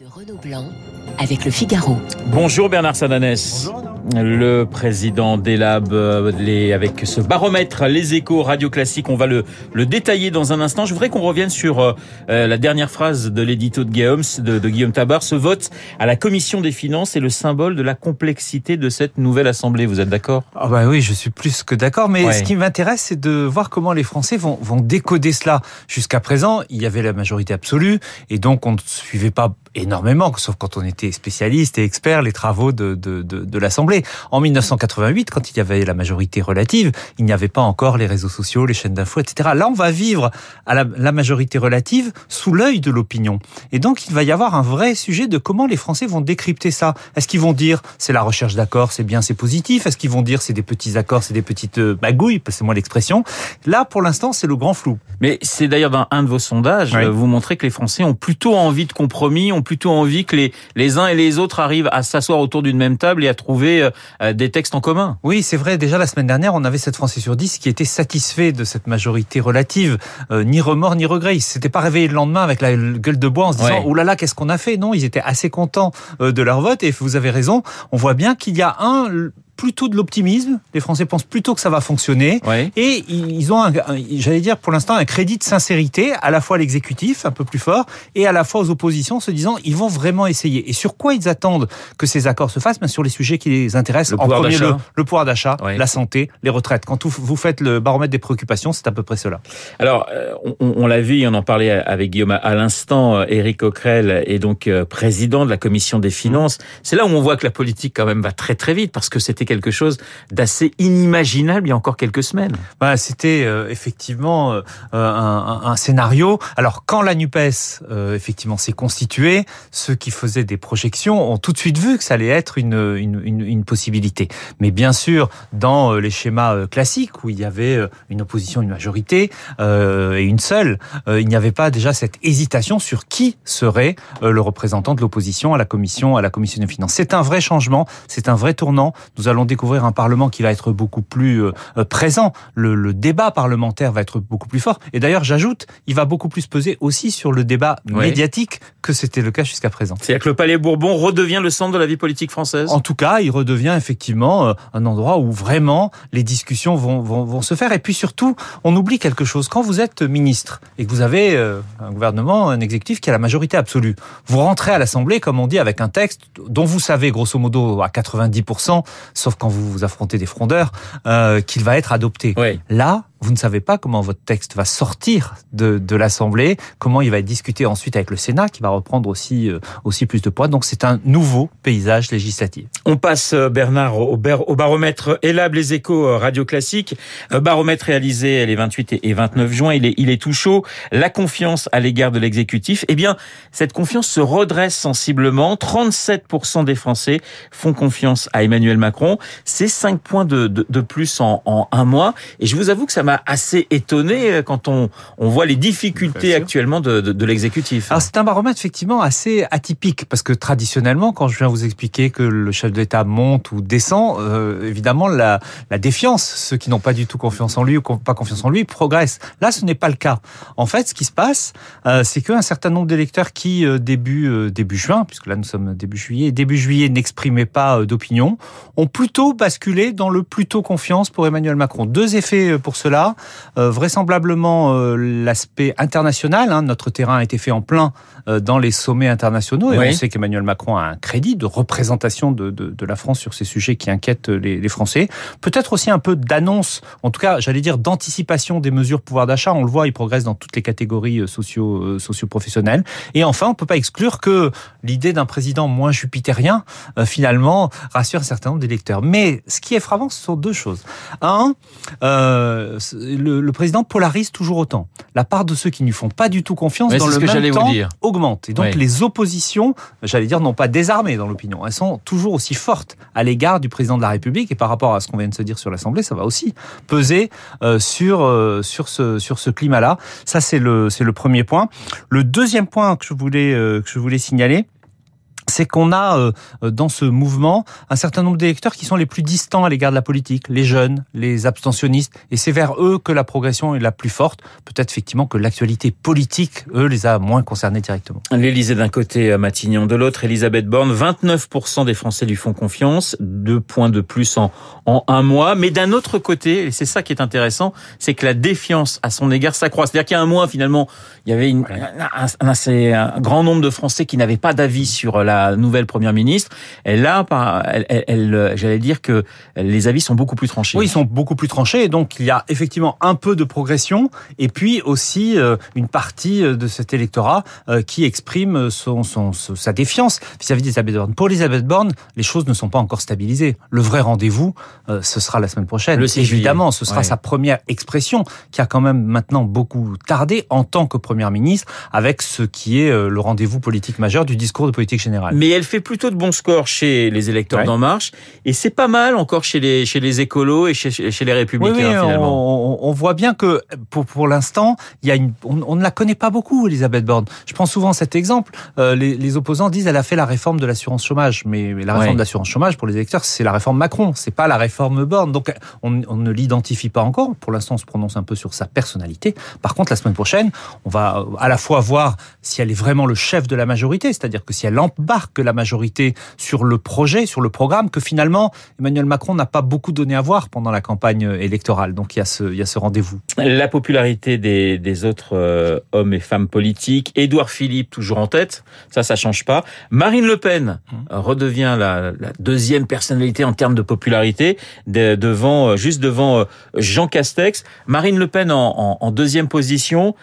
de Renaud Blanc avec le Figaro. Bonjour Bernard Sadanès. Le président d'Elab euh, les, avec ce baromètre Les Échos Radio Classique, on va le, le détailler dans un instant. Je voudrais qu'on revienne sur euh, euh, la dernière phrase de l'édito de Guillaume, de, de Guillaume Tabar. Ce vote à la Commission des finances est le symbole de la complexité de cette nouvelle Assemblée. Vous êtes d'accord? Ah bah oui, je suis plus que d'accord. Mais Ouais. ce qui m'intéresse, c'est de voir comment les Français vont, vont décoder cela. Jusqu'à présent, il y avait la majorité absolue, et donc on ne suivait pas énormément, sauf quand on était spécialiste et expert, les travaux de, de, de, de l'Assemblée. En 1988, quand il y avait la majorité relative, il n'y avait pas encore les réseaux sociaux, les chaînes d'infos, etc. Là, on va vivre à la, la majorité relative sous l'œil de l'opinion. Et donc, il va y avoir un vrai sujet de comment les Français vont décrypter ça. Est-ce qu'ils vont dire c'est la recherche d'accords, c'est bien, c'est positif? Est-ce qu'ils vont dire c'est des petits accords, c'est des petites euh, magouilles Passez-moi l'expression. Là, pour l'instant, c'est le grand flou. Mais c'est d'ailleurs dans un de vos sondages, Oui. euh, vous montrez que les Français ont plutôt envie de compromis, ont plutôt envie que les, les uns et les autres arrivent à s'asseoir autour d'une même table et à trouver euh, des textes en commun. Oui, c'est vrai. Déjà la semaine dernière, on avait 7 Français sur 10 qui étaient satisfaits de cette majorité relative. Euh, ni remords, ni regrets. Ils s'étaient pas réveillés le lendemain avec la gueule de bois en se disant Ouais. « Oh là là, qu'est-ce qu'on a fait » Non, ils étaient assez contents euh, de leur vote. Et vous avez raison, on voit bien qu'il y a un plutôt de l'optimisme. Les Français pensent plutôt que ça va fonctionner. Ouais. Et ils ont, j'allais dire pour l'instant, un crédit de sincérité à la fois à l'exécutif, un peu plus fort, et à la fois aux oppositions, se disant ils vont vraiment essayer. Et sur quoi ils attendent que ces accords se fassent? Ben, Sur les sujets qui les intéressent. Le en premier, le, pouvoir d'achat, Ouais. la santé, les retraites. Quand vous- faites le baromètre des préoccupations, c'est à peu près cela. Alors, euh, on, on l'a vu, on en parlait avec Guillaume à- l'instant, euh, Éric Coquerel est donc euh, président de la commission des finances. C'est là où on voit que la politique quand même va très très vite parce que c'était quelque chose d'assez inimaginable il y a encore quelques semaines. Voilà, c'était euh, effectivement euh, un, un- scénario. Alors quand la Nupes euh, effectivement s'est constituée, ceux qui faisaient des projections ont tout de suite vu que ça allait être une, une, possibilité. Mais bien sûr, dans euh, les schémas euh, classiques où il y avait euh, une opposition, une majorité euh, et une seule, euh, il n'y avait pas déjà cette hésitation sur qui serait euh, le représentant de l'opposition à la commission à la commission des finances. C'est un vrai changement, c'est un vrai tournant. Nous allons découvrir un parlement qui va être beaucoup plus euh, euh, présent. Le, le débat parlementaire va être beaucoup plus fort. Et d'ailleurs, j'ajoute, il va beaucoup plus peser aussi sur le débat médiatique que c'était le cas jusqu'à présent. C'est-à-dire que le Palais Bourbon redevient le centre de la vie politique française? En tout cas, il redevient effectivement euh, un endroit où vraiment les discussions vont, vont, vont se faire. Et puis surtout, on oublie quelque chose. Quand vous êtes ministre et que vous avez un gouvernement, un exécutif qui a la majorité absolue, vous rentrez à l'Assemblée, comme on dit, avec un texte dont vous savez grosso modo à 90%, sauf quand vous vous affrontez des frondeurs, euh, qu'il va être adopté. Oui. Là, vous ne savez pas comment votre texte va sortir de, de l'Assemblée, comment il va être discuté ensuite avec le Sénat, qui va reprendre aussi, euh, aussi plus de poids. Donc c'est un nouveau paysage législatif. On passe, euh, Bernard, au, bar- au baromètre Elab Les Échos euh, Radio Classique. Baromètre réalisé les 28 et- et 29 juin. Il est, il est tout chaud. La confiance à l'égard de l'exécutif. Eh bien, cette confiance se redresse sensiblement. 37% des Français font confiance à Emmanuel Macron. C'est 5 points de, de, de plus en, en un mois. Et je vous avoue que ça m'a assez étonné euh, quand on, on voit les difficultés actuellement de, de, de l'exécutif. Alors c'est un baromètre effectivement assez atypique parce que traditionnellement, quand je viens vous expliquer que le chef de l'État monte ou descend, euh, évidemment la, la défiance, ceux qui n'ont pas du tout confiance en lui ou pas confiance en lui, progressent. Là, ce n'est pas le cas. En fait, ce qui se passe, euh, c'est qu'un certain nombre d'électeurs qui euh, début euh, début juin, puisque là nous sommes début juillet, début juillet n'exprimaient pas euh, d'opinion, ont plutôt basculé dans le plutôt confiance pour Emmanuel Macron. Deux effets pour cela. Euh, vraisemblablement euh, l'aspect international. hein, notre terrain a été fait en plein euh, dans les sommets internationaux et Oui. on sait qu'Emmanuel Macron a un crédit de représentation de, de, de la France sur ces sujets qui inquiètent les, les Français. Peut-être aussi un peu d'annonce, en tout cas, j'allais dire d'anticipation des mesures pouvoir d'achat. On le voit, il progresse dans toutes les catégories socio, socio-professionnelles. Et enfin, on peut pas exclure que l'idée d'un président moins jupitérien, finalement, rassure un certain nombre d'électeurs. Mais ce qui est frappant, ce sont deux choses. Un, euh, le, le président polarise toujours autant. La part de ceux qui ne lui font pas du tout confiance dans le même temps augmente. Et donc les oppositions, j'allais dire, n'ont pas désarmé dans l'opinion. Elles sont toujours aussi fortes à l'égard du président de la République. Et par rapport à ce qu'on vient de se dire sur l'Assemblée, ça va aussi peser euh, sur euh, sur ce sur ce climat-là. Ça c'est le c'est le premier point. Le deuxième point que je voulais euh, que je voulais signaler. C'est qu'on a euh, dans ce mouvement un certain nombre d'électeurs qui sont les plus distants à l'égard de la politique, les jeunes, les abstentionnistes, et c'est vers eux que la progression est la plus forte. Peut-être effectivement que l'actualité politique, eux, les a moins concernés directement. L'Élysée d'un côté, euh, Matignon de l'autre, Elisabeth Borne, 29% des Français lui font confiance, deux points de plus en, en un mois, mais d'un autre côté, et c'est ça qui est intéressant, c'est que la défiance à son égard s'accroît. C'est-à-dire qu'il y a un mois, finalement, il y avait une, un, un, un, grand nombre de Français qui n'avaient pas d'avis sur la nouvelle première ministre, elle là, elle, elle, j'allais dire que les avis sont beaucoup plus tranchés. Oui, ils sont beaucoup plus tranchés, et donc il y a effectivement un peu de progression, et puis aussi euh, une partie euh, de cet électorat euh, qui exprime son, son, sa défiance vis-à-vis d'Elisabeth Borne. Pour Elisabeth Borne, les choses ne sont pas encore stabilisées. Le vrai rendez-vous, ce sera la semaine prochaine. Le Évidemment, ce sera sa première expression, qui a quand même maintenant beaucoup tardé en tant que première ministre, avec ce qui est le rendez-vous politique majeur du discours de politique générale mais elle fait plutôt de bons scores chez les électeurs d'En Marche, et c'est pas mal encore chez les chez les écolos et chez, chez les républicains oui, finalement. On, on, voit bien que pour pour l'instant, il y a une, on, ne la connaît pas beaucoup, Elisabeth Borne. Je prends souvent cet exemple. Euh, les, les, opposants disent elle a fait la réforme de l'assurance chômage, mais, la réforme de l'assurance chômage pour les électeurs, c'est la réforme Macron, c'est pas la réforme Borne. Donc on, on ne l'identifie pas encore. Pour l'instant, on se prononce un peu sur sa personnalité. Par contre, la semaine prochaine, on va à la fois voir si elle est vraiment le chef de la majorité, c'est-à-dire que si elle embarque que la majorité sur le projet, sur le programme, que finalement Emmanuel Macron n'a pas beaucoup donné à voir pendant la campagne électorale. Donc il y a ce, il y a ce rendez-vous. La popularité des, des autres euh, hommes et femmes politiques, Édouard Philippe toujours en tête, ça ça change pas. Marine Le Pen mmh. redevient la, la, deuxième personnalité en termes de popularité devant euh, juste devant euh, Jean Castex. Marine Le Pen en, en, en deuxième position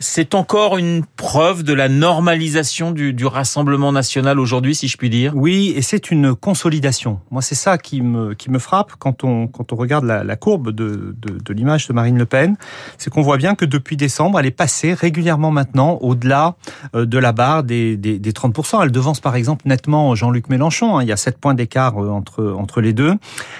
c'est encore une preuve de la normalisation du, du Rassemblement national aujourd'hui, si je puis dire? Oui, et c'est une consolidation. Moi, c'est ça qui me qui me frappe quand on quand on regarde la, la courbe de, de, de l'image de Marine Le Pen, c'est qu'on voit bien que depuis décembre, elle est passée régulièrement maintenant au-delà euh, de la barre des, des, des 30%. Elle devance par exemple nettement Jean-Luc Mélenchon. Hein. Il y a 7 points d'écart euh, entre entre les deux.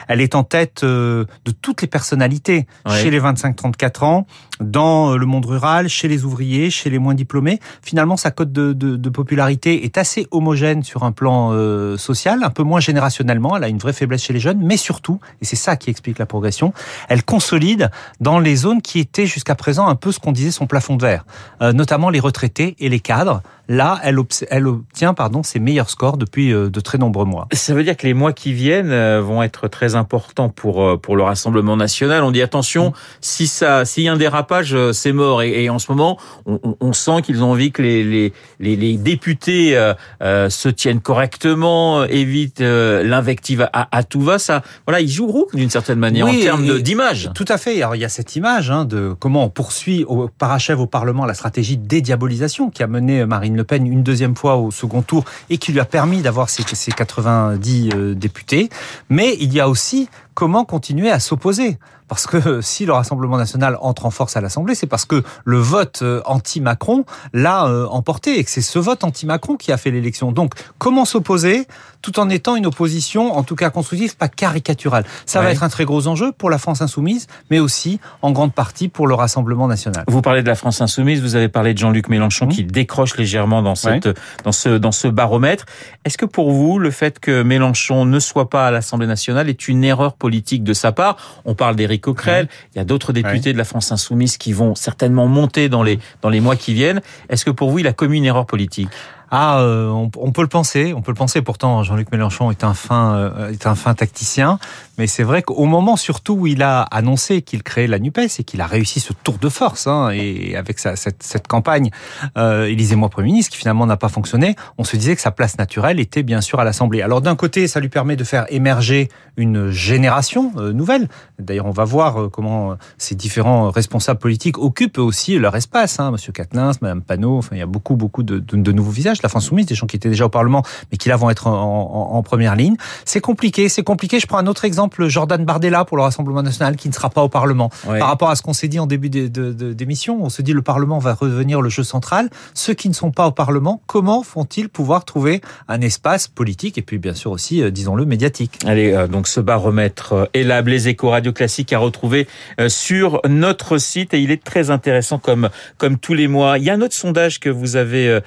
Elle est en tête euh, de toutes les personnalités chez les 25-34 ans, dans le monde rural, chez les ouvriers, chez les moins diplômés. Finalement, sa cote de, de, de popularité est assez homogène sur un plan euh, social, un peu moins générationnellement. Elle a une vraie faiblesse chez les jeunes, mais surtout, et c'est ça qui explique la progression, elle consolide dans les zones qui étaient jusqu'à présent un peu ce qu'on disait son plafond de verre, euh, notamment les retraités et les cadres. Là, elle, elle obtient pardon ses meilleurs scores depuis euh, de très nombreux mois. Ça veut dire que les mois qui viennent vont être très importants pour pour le Rassemblement national. On dit attention, si ça, s'il y a un dérapage, c'est mort. Et, et, en ce moment, on, on sent qu'ils ont envie que les les les, les députés euh, se tiennent correctement, évitent l'invective à, à, tout va. Ça, voilà, ils jouent groupe d'une certaine manière en termes d'image. Tout à fait. Alors il y a cette image hein, de comment on poursuit au parachève au Parlement la stratégie de dédiabolisation qui a mené Marine le Pen une deuxième fois au second tour et qui lui a permis d'avoir ses, ses 90 euh, députés. Mais il y a aussi comment continuer à s'opposer parce que si le Rassemblement national entre en force à l'Assemblée, c'est parce que le vote euh, anti-Macron l'a euh, emporté et que c'est ce vote anti-Macron qui a fait l'élection. Donc, comment s'opposer? Tout en étant une opposition, en tout cas constructive, pas caricaturale Ça va être un très gros enjeu pour la France insoumise, mais aussi en grande partie pour le Rassemblement national. Vous parlez de la France insoumise, vous avez parlé de Jean-Luc Mélenchon mmh. qui décroche légèrement dans cette, dans ce, dans ce baromètre. Est-ce que pour vous, le fait que Mélenchon ne soit pas à l'Assemblée nationale est une erreur politique de sa part? On parle d'Éric Coquerel. Il y a d'autres députés de la France insoumise qui vont certainement monter dans les, dans les mois qui viennent. Est-ce que pour vous, il a commis une erreur politique? Ah, euh, on, peut le penser, on peut le penser. Pourtant, Jean-Luc Mélenchon est un fin, euh, est un fin tacticien. Mais c'est vrai qu'au moment surtout où il a annoncé qu'il créait la Nupes et qu'il a réussi ce tour de force, hein, et avec sa, cette, cette campagne euh, Élisez-moi Premier ministre, qui finalement n'a pas fonctionné, on se disait que sa place naturelle était bien sûr à l'Assemblée. Alors d'un côté, ça lui permet de faire émerger une génération euh, nouvelle. D'ailleurs, on va voir euh, comment ces différents responsables politiques occupent aussi leur espace. Hein, Monsieur Quatennens, Madame Panot, enfin il y a beaucoup beaucoup de, de nouveaux visages la France soumise, des gens qui étaient déjà au Parlement, mais qui là vont être en, en, en première ligne. C'est compliqué, c'est compliqué. Je prends un autre exemple, Jordan Bardella pour le Rassemblement national, qui ne sera pas au Parlement. Ouais. Par rapport à ce qu'on s'est dit en début d'émission, on se dit le Parlement va revenir le jeu central. Ceux qui ne sont pas au Parlement, comment font-ils pouvoir trouver un espace politique et puis bien sûr aussi, euh, disons-le, médiatique? Allez, euh, donc ce baromètre euh, Elab, les échos radio classiques à retrouver euh, sur notre site et il est très intéressant comme comme tous les mois. Il y a un autre sondage que vous avez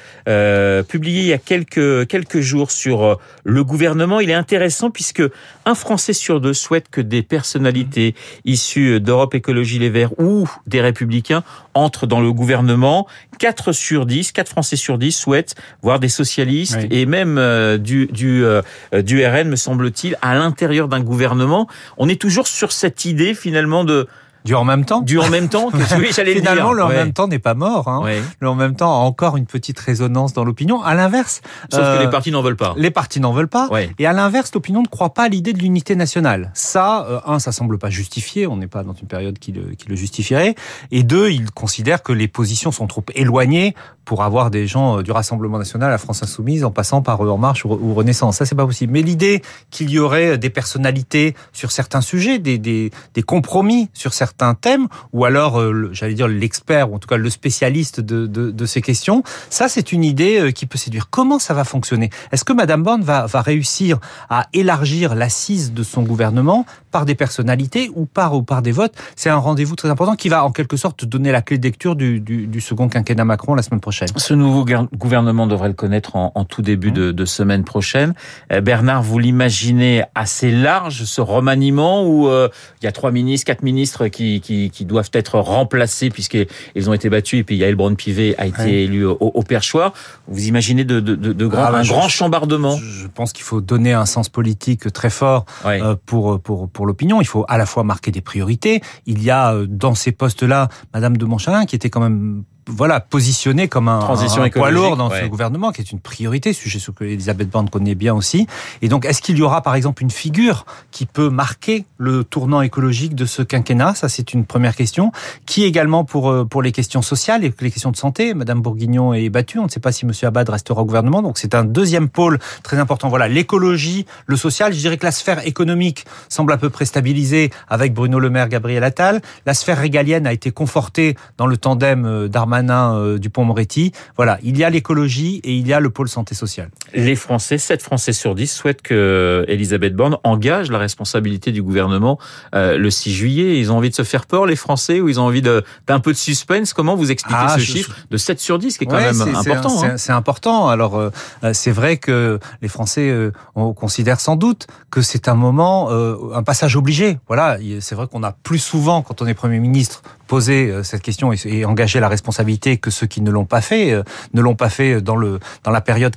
euh, publié il y a quelques quelques jours sur euh, le gouvernement. Il est intéressant puisque un Français sur deux souhaite que des personnalités issues d'Europe Écologie Les Verts ou des Républicains entrent dans le gouvernement. 4 sur 10, 4 Français sur 10 souhaitent voir des socialistes Oui. et même euh, du du du RN me semble-t-il à l'intérieur d'un gouvernement. On est toujours sur cette idée finalement de Du en même temps du en même temps que oui, j'allais le dire. Finalement, le en Ouais. même temps n'est pas mort. Hein. Ouais. Le en même temps a encore une petite résonance dans l'opinion. À l'inverse, Sauf euh, que les partis n'en veulent pas. les partis n'en veulent pas. Ouais. Et à l'inverse, l'opinion ne croit pas à l'idée de l'unité nationale. Ça, euh, un, ça semble pas justifié. On n'est pas dans une période qui le, qui le justifierait. Et deux, il considère que les positions sont trop éloignées pour avoir des gens euh, du Rassemblement national à France Insoumise en passant par euh, En Marche ou, ou Renaissance. Ça, c'est pas possible. Mais l'idée qu'il y aurait des personnalités sur certains sujets, des, des, des compromis sur certains thèmes, ou alors, euh, j'allais dire, l'expert, ou en tout cas le spécialiste de, ces questions, ça, c'est une idée euh, qui peut séduire. Comment ça va fonctionner? Est-ce que Madame Borne va, réussir à élargir l'assise de son gouvernement par des personnalités ou par, des votes? C'est un rendez-vous très important qui va en quelque sorte donner la clé de lecture du, second quinquennat Macron la semaine prochaine. Ce nouveau gouvernement devrait le connaître en, tout début de, semaine prochaine. Euh, Bernard, vous l'imaginez assez large, ce remaniement, où il y a trois ministres, quatre ministres qui, qui, qui doivent être remplacés puisqu'ils ont été battus, et puis Yael Braun-Pivet a été Ouais. élu au, au perchoir. Vous imaginez de, de, de, de grands, Ah bah, un je- grand chambardement Je pense qu'il faut donner un sens politique très fort Ouais. euh, pour pour pour l'opinion. Il faut à la fois marquer des priorités. Il y a euh, dans ces postes-là Madame de Montchalin qui était quand même voilà positionnée comme un, Transition un poids lourd dans ouais. ce gouvernement, qui est une priorité, sujet sur que Elisabeth Borne connaît bien aussi. Et donc, est-ce qu'il y aura par exemple une figure qui peut marquer le tournant écologique de ce quinquennat? Ça, c'est une première question. Qui également pour euh, pour les questions sociales et les questions de santé? Madame Bourguignon est battue. On ne sait pas si Monsieur Abad restera au gouvernement. Donc, c'est un deuxième pôle très important. Voilà, l'écologie, le social. Je dirais que la sphère économique semble à peu près stabilisée avec Bruno Le Maire, Gabriel Attal. La sphère régalienne a été confortée dans le tandem euh, Darmanin euh, Dupont-Moretti. Voilà, il y a l'écologie et il y a le pôle santé sociale. Les Français, 7 Français sur 10 souhaitent que Elisabeth Borne engage la responsabilité du gouvernement euh, le 6 juillet. Ils ont envie de se faire peur, les Français, ou ils ont envie d'un peu de suspense? Comment vous expliquez Ah, ce chiffre de 7 sur 10, qui est quand Ouais, même important C'est hein? c'est important. Alors, euh, euh, c'est vrai que les Français euh, on considère sans doute que c'est un moment, euh, un passage obligé. Voilà, il- c'est vrai qu'on a plus souvent, quand on est Premier ministre, posé euh, cette question et, engagé la responsabilité que ceux qui ne l'ont pas fait, euh, ne l'ont pas fait dans le dans la période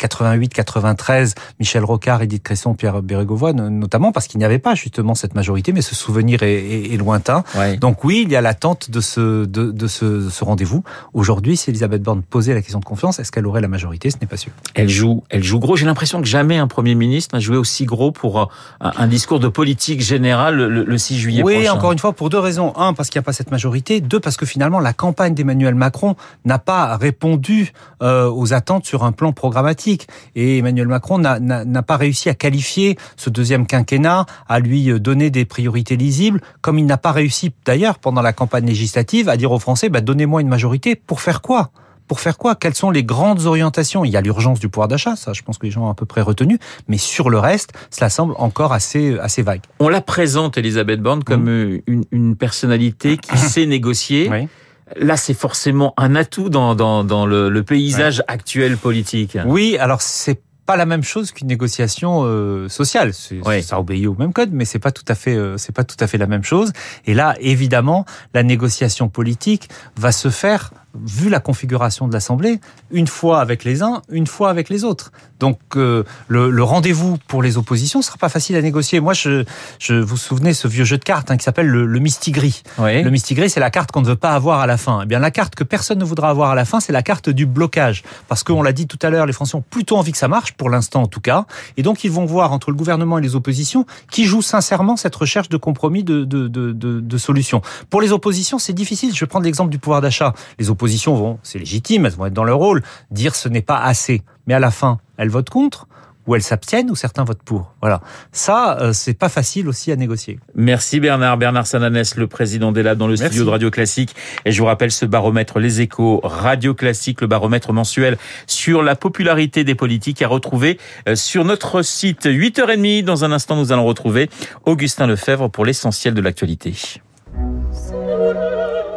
88-93, Michel Rocard, Edith Cresson, Pierre Bérégovoy, no- notamment parce qu'il n'y avait pas justement cette majorité, mais ce souvenir est, est- est lointain. Ouais. Donc oui, il y a l'attente de ce, de, de ce, ce rendez-vous. Aujourd'hui, si Elisabeth Borne posait la question de confiance, est-ce qu'elle aurait la majorité? Ce n'est pas sûr. Elle joue, elle joue gros. J'ai l'impression que jamais un Premier ministre n'a joué aussi gros pour euh, un, un discours de politique générale le, le 6 juillet Oui, prochain. encore une fois, pour deux raisons. Un, parce qu'il n'y a pas cette majorité. Deux, parce que finalement, la campagne d'Emmanuel Macron n'a pas répondu euh, aux attentes sur un plan programmatique. Et Emmanuel Macron n'a- pas réussi à qualifier ce deuxième quinquennat, à lui euh, donner des priorités lisibles, comme il n'a pas réussi d'ailleurs pendant la campagne législative à dire aux Français, bah, donnez-moi une majorité pour faire quoi? Pour faire quoi? Quelles sont les grandes orientations? Il y a l'urgence du pouvoir d'achat, ça je pense que les gens ont à peu près retenu, mais sur le reste, cela semble encore assez, assez vague. On la présente, Elisabeth Borne, comme euh, une, une personnalité qui sait négocier. Oui. Là, c'est forcément un atout dans, dans, dans le, le paysage actuel politique. Oui, alors c'est pas la même chose qu'une négociation euh, sociale. Oui. Ça obéit au même code, mais c'est pas tout à fait, euh, c'est pas tout à fait la même chose. Et là, évidemment, la négociation politique va se faire vu la configuration de l'Assemblée, une fois avec les uns, une fois avec les autres. Donc euh, le, le rendez-vous pour les oppositions sera pas facile à négocier. Moi, je, je vous souvenez ce vieux jeu de cartes hein, qui s'appelle le, le mistigris. Oui. Le mistigris, c'est la carte qu'on ne veut pas avoir à la fin. Eh bien, la carte que personne ne voudra avoir à la fin, c'est la carte du blocage. Parce qu'on l'a dit tout à l'heure, les Français ont plutôt envie que ça marche, pour l'instant en tout cas. Et donc, ils vont voir entre le gouvernement et les oppositions qui joue sincèrement cette recherche de compromis, de, de, de, de, de solutions. Pour les oppositions, c'est difficile. Je vais prendre l'exemple du pouvoir d'achat. Les oppositions vont, c'est légitime, elles vont être dans leur rôle, dire ce n'est pas assez. Mais à la fin, elles votent contre ou elles s'abstiennent ou certains votent pour. Voilà. Ça, euh, c'est pas facile aussi à négocier. Merci Bernard. Bernard Sananès, le président des Labs dans le Merci. studio de Radio Classique. Et je vous rappelle ce baromètre Les Échos Radio Classique, le baromètre mensuel sur la popularité des politiques à retrouver euh, sur notre site 8h30. Dans un instant, nous allons retrouver Augustin Lefebvre pour l'essentiel de l'actualité.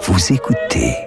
Vous écoutez